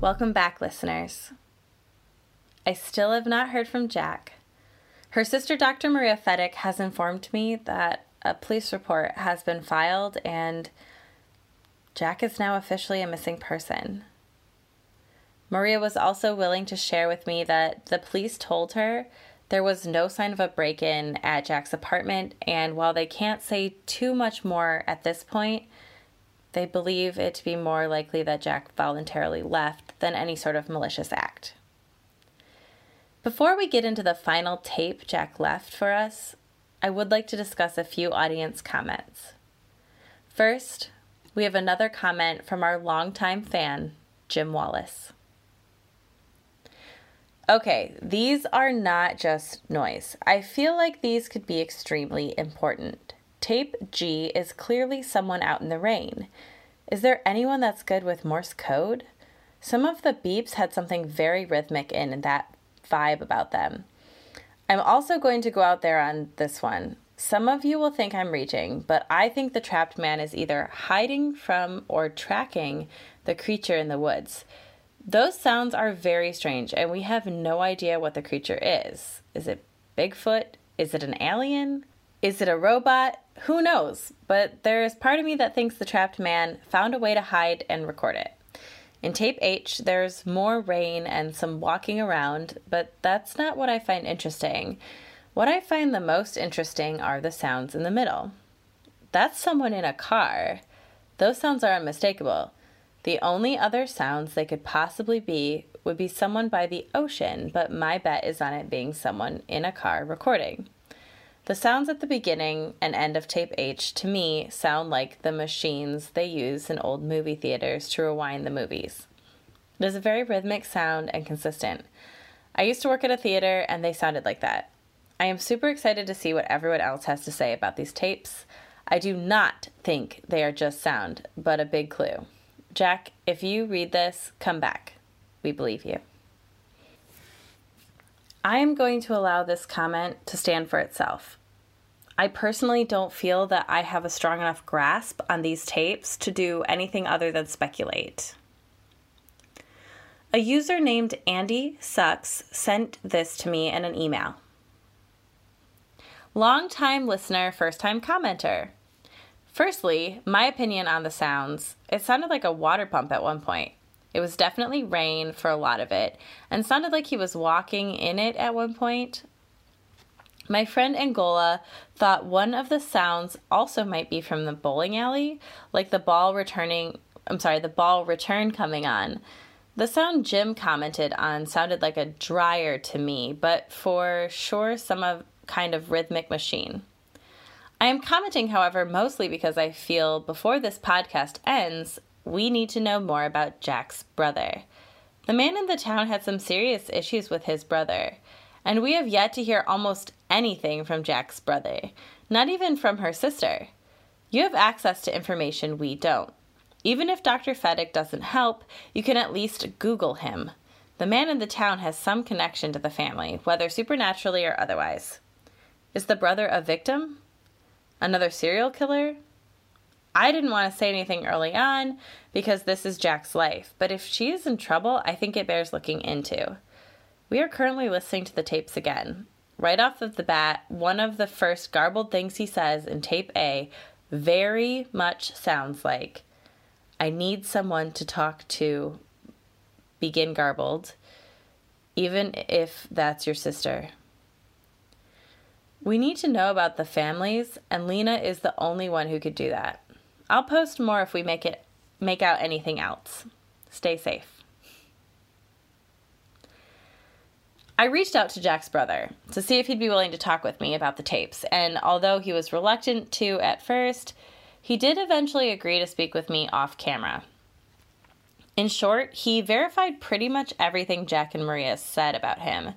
Welcome back, listeners. I still have not heard from Jack. Her sister, Dr. Maria Fedick, has informed me that a police report has been filed and Jack is now officially a missing person. Maria was also willing to share with me that the police told her there was no sign of a break in at Jack's apartment, and while they can't say too much more at this point, they believe it to be more likely that Jack voluntarily left than any sort of malicious act. Before we get into the final tape Jack left for us, I would like to discuss a few audience comments. First, we have another comment from our longtime fan, Jim Wallace. Okay, these are not just noise. I feel like these could be extremely important. Tape G is clearly someone out in the rain. Is there anyone that's good with Morse code? Some of the beeps had something very rhythmic in that vibe about them. I'm also going to go out there on this one. Some of you will think I'm reaching, but I think the trapped man is either hiding from or tracking the creature in the woods. Those sounds are very strange, and we have no idea what the creature is. Is it Bigfoot? Is it an alien? Is it a robot? Who knows? But there is part of me that thinks the trapped man found a way to hide and record it. In tape H, there's more rain and some walking around, but that's not what I find interesting. What I find the most interesting are the sounds in the middle. That's someone in a car. Those sounds are unmistakable. The only other sounds they could possibly be would be someone by the ocean, but my bet is on it being someone in a car recording. The sounds at the beginning and end of tape H to me sound like the machines they use in old movie theaters to rewind the movies. It is a very rhythmic sound and consistent. I used to work at a theater and they sounded like that. I am super excited to see what everyone else has to say about these tapes. I do not think they are just sound, but a big clue. Jack, if you read this, come back. We believe you. I am going to allow this comment to stand for itself. I personally don't feel that I have a strong enough grasp on these tapes to do anything other than speculate. A user named Andy Sucks sent this to me in an email. Long time listener, first time commenter. Firstly, my opinion on the sounds. It sounded like a water pump at one point. It was definitely rain for a lot of it, and sounded like he was walking in it at one point. My friend Angola thought one of the sounds also might be from the bowling alley, like the ball returning, I'm sorry, the ball return coming on. The sound Jim commented on sounded like a dryer to me, but for sure some of kind of rhythmic machine. I am commenting, however, mostly because I feel before this podcast ends, we need to know more about Jack's brother. The man in the town had some serious issues with his brother, and we have yet to hear almost anything from Jack's brother, not even from her sister. You have access to information we don't. Even if Dr. Fedick doesn't help, you can at least Google him. The man in the town has some connection to the family, whether supernaturally or otherwise. Is the brother a victim? Another serial killer? I didn't want to say anything early on because this is Jack's life, but if she is in trouble, I think it bears looking into. We are currently listening to the tapes again. Right off of the bat, one of the first garbled things he says in tape A very much sounds like, I need someone to talk to, begin garbled, even if that's your sister. We need to know about the families, and Lena is the only one who could do that. I'll post more if we make it make out anything else. Stay safe. I reached out to Jack's brother to see if he'd be willing to talk with me about the tapes, and although he was reluctant to at first, he did eventually agree to speak with me off camera. In short, he verified pretty much everything Jack and Maria said about him.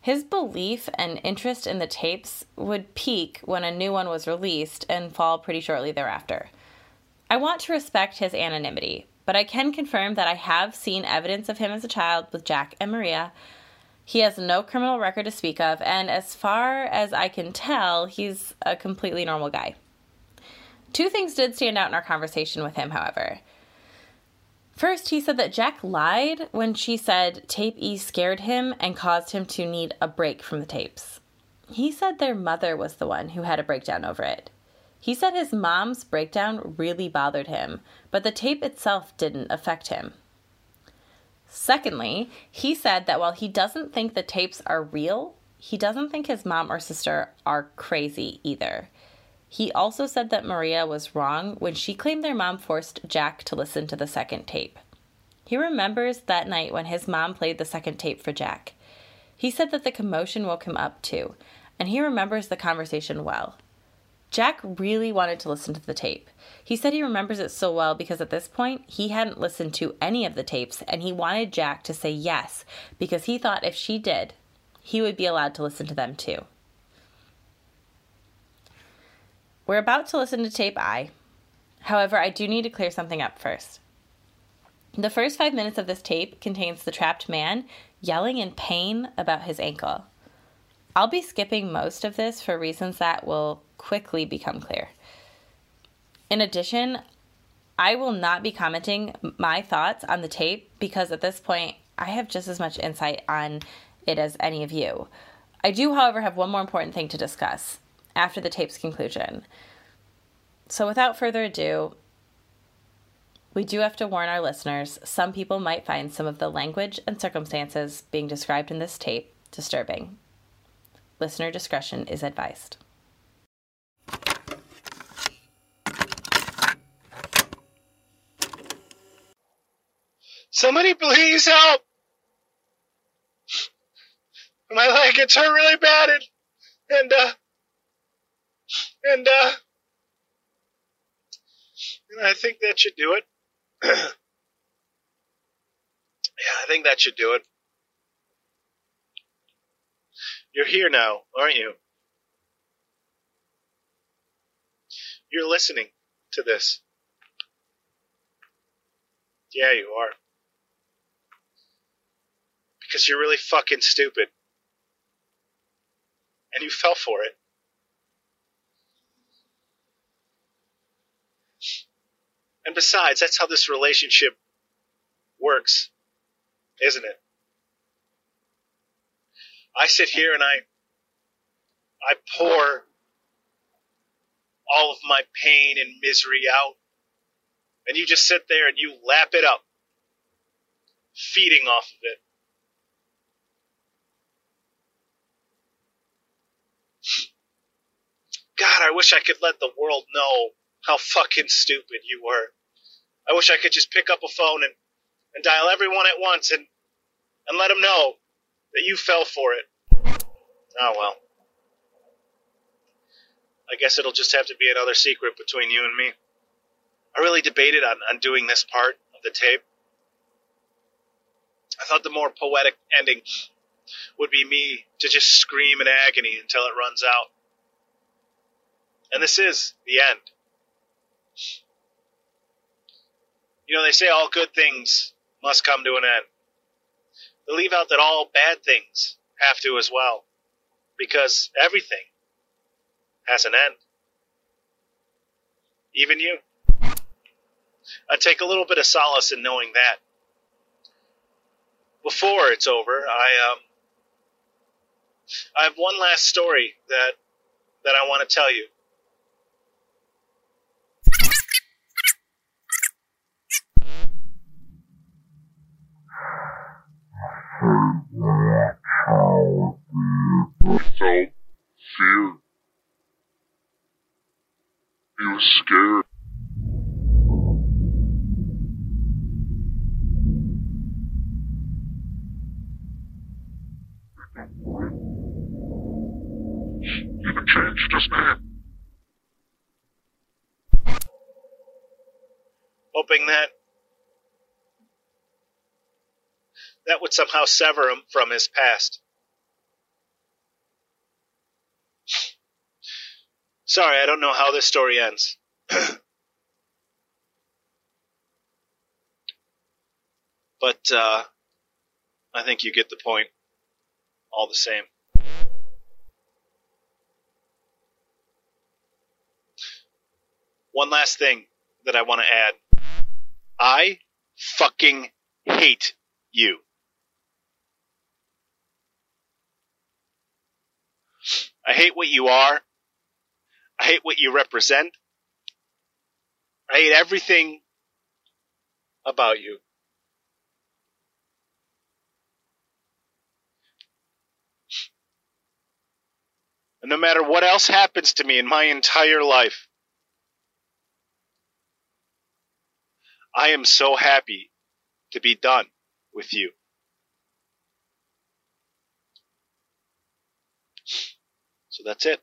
His belief and interest in the tapes would peak when a new one was released and fall pretty shortly thereafter. I want to respect his anonymity, but I can confirm that I have seen evidence of him as a child with Jack and Maria. He has no criminal record to speak of, and as far as I can tell, he's a completely normal guy. Two things did stand out in our conversation with him, however. First, he said that Jack lied when she said tape E scared him and caused him to need a break from the tapes. He said their mother was the one who had a breakdown over it. He said his mom's breakdown really bothered him, but the tape itself didn't affect him. Secondly, he said that while he doesn't think the tapes are real, he doesn't think his mom or sister are crazy either. He also said that Maria was wrong when she claimed their mom forced Jack to listen to the second tape. He remembers that night when his mom played the second tape for Jack. He said that the commotion woke him up too, and he remembers the conversation well. Jack really wanted to listen to the tape. He said he remembers it so well because at this point he hadn't listened to any of the tapes and he wanted Jack to say yes because he thought if she did, he would be allowed to listen to them too. We're about to listen to tape I. However, I do need to clear something up first. The first five minutes of this tape contains the trapped man yelling in pain about his ankle. I'll be skipping most of this for reasons that will quickly become clear. In addition, I will not be commenting my thoughts on the tape because at this point I have just as much insight on it as any of you. I do, however, have one more important thing to discuss after the tape's conclusion. So, without further ado, we do have to warn our listeners some people might find some of the language and circumstances being described in this tape disturbing. Listener discretion is advised. Somebody please help! My leg gets hurt really bad and, and uh, and, uh, and I think that should do it. yeah, I think that should do it. You're here now, aren't you? You're listening to this. Yeah, you are. Because you're really fucking stupid. And you fell for it. And besides, that's how this relationship works, isn't it? I sit here and I I pour all of my pain and misery out. And you just sit there and you lap it up, feeding off of it. God, I wish I could let the world know how fucking stupid you were. I wish I could just pick up a phone and, and dial everyone at once and, and let them know that you fell for it. Oh well. I guess it'll just have to be another secret between you and me. I really debated on, on doing this part of the tape. I thought the more poetic ending would be me to just scream in agony until it runs out. And this is the end. You know, they say all good things must come to an end. They leave out that all bad things have to as well, because everything has an end. Even you. I take a little bit of solace in knowing that. Before it's over, I um, I have one last story that that I want to tell you. Somehow sever him from his past. Sorry, I don't know how this story ends. but uh, I think you get the point all the same. One last thing that I want to add. I fucking hate you. I hate what you are. I hate what you represent. I hate everything about you. And no matter what else happens to me in my entire life, I am so happy to be done with you. That's it.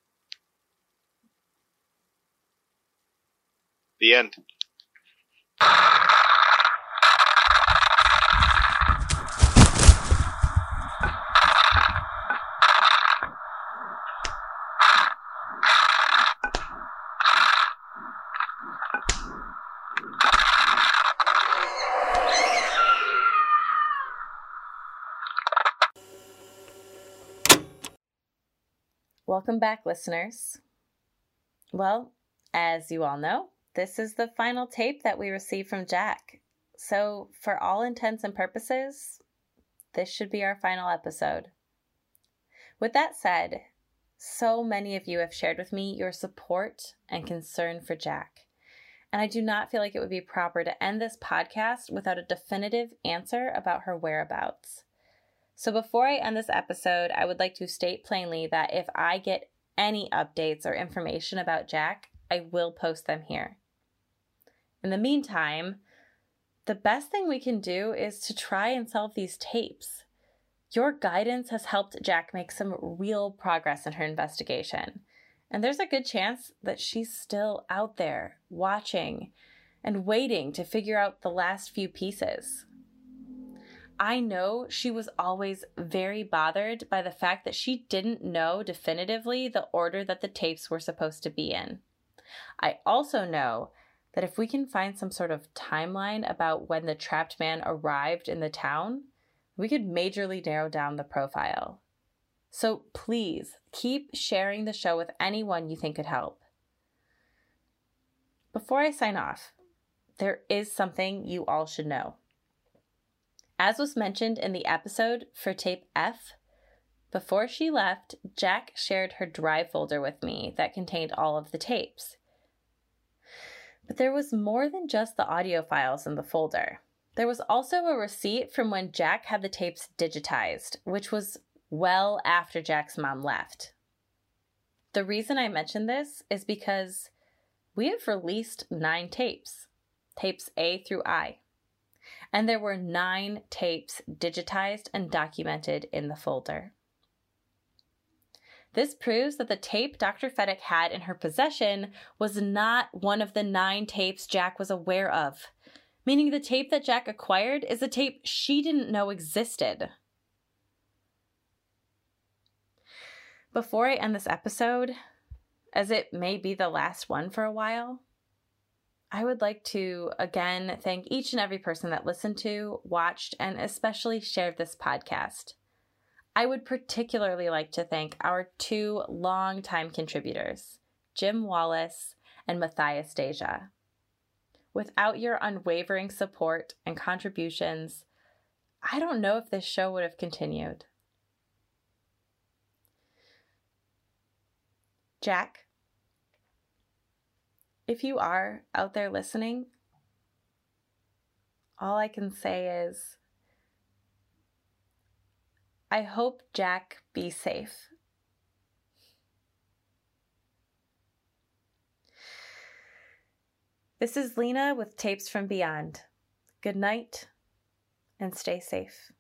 The end. Welcome back, listeners. Well, as you all know, this is the final tape that we received from Jack. So, for all intents and purposes, this should be our final episode. With that said, so many of you have shared with me your support and concern for Jack. And I do not feel like it would be proper to end this podcast without a definitive answer about her whereabouts. So before I end this episode, I would like to state plainly that if I get any updates or information about Jack, I will post them here. In the meantime, the best thing we can do is to try and solve these tapes. Your guidance has helped Jack make some real progress in her investigation. And there's a good chance that she's still out there watching and waiting to figure out the last few pieces. I know she was always very bothered by the fact that she didn't know definitively the order that the tapes were supposed to be in. I also know that if we can find some sort of timeline about when the trapped man arrived in the town, we could majorly narrow down the profile. So please keep sharing the show with anyone you think could help. Before I sign off, there is something you all should know. As was mentioned in the episode for tape F, before she left, Jack shared her drive folder with me that contained all of the tapes. But there was more than just the audio files in the folder. There was also a receipt from when Jack had the tapes digitized, which was well after Jack's mom left. The reason I mention this is because we have released nine tapes, tapes A through I and there were nine tapes digitized and documented in the folder. This proves that the tape Dr. Fedick had in her possession was not one of the nine tapes Jack was aware of, meaning the tape that Jack acquired is a tape she didn't know existed. Before I end this episode, as it may be the last one for a while, I would like to again thank each and every person that listened to, watched, and especially shared this podcast. I would particularly like to thank our two longtime contributors, Jim Wallace and Matthias Deja. Without your unwavering support and contributions, I don't know if this show would have continued. Jack, if you are out there listening, all I can say is I hope Jack be safe. This is Lena with Tapes from Beyond. Good night and stay safe.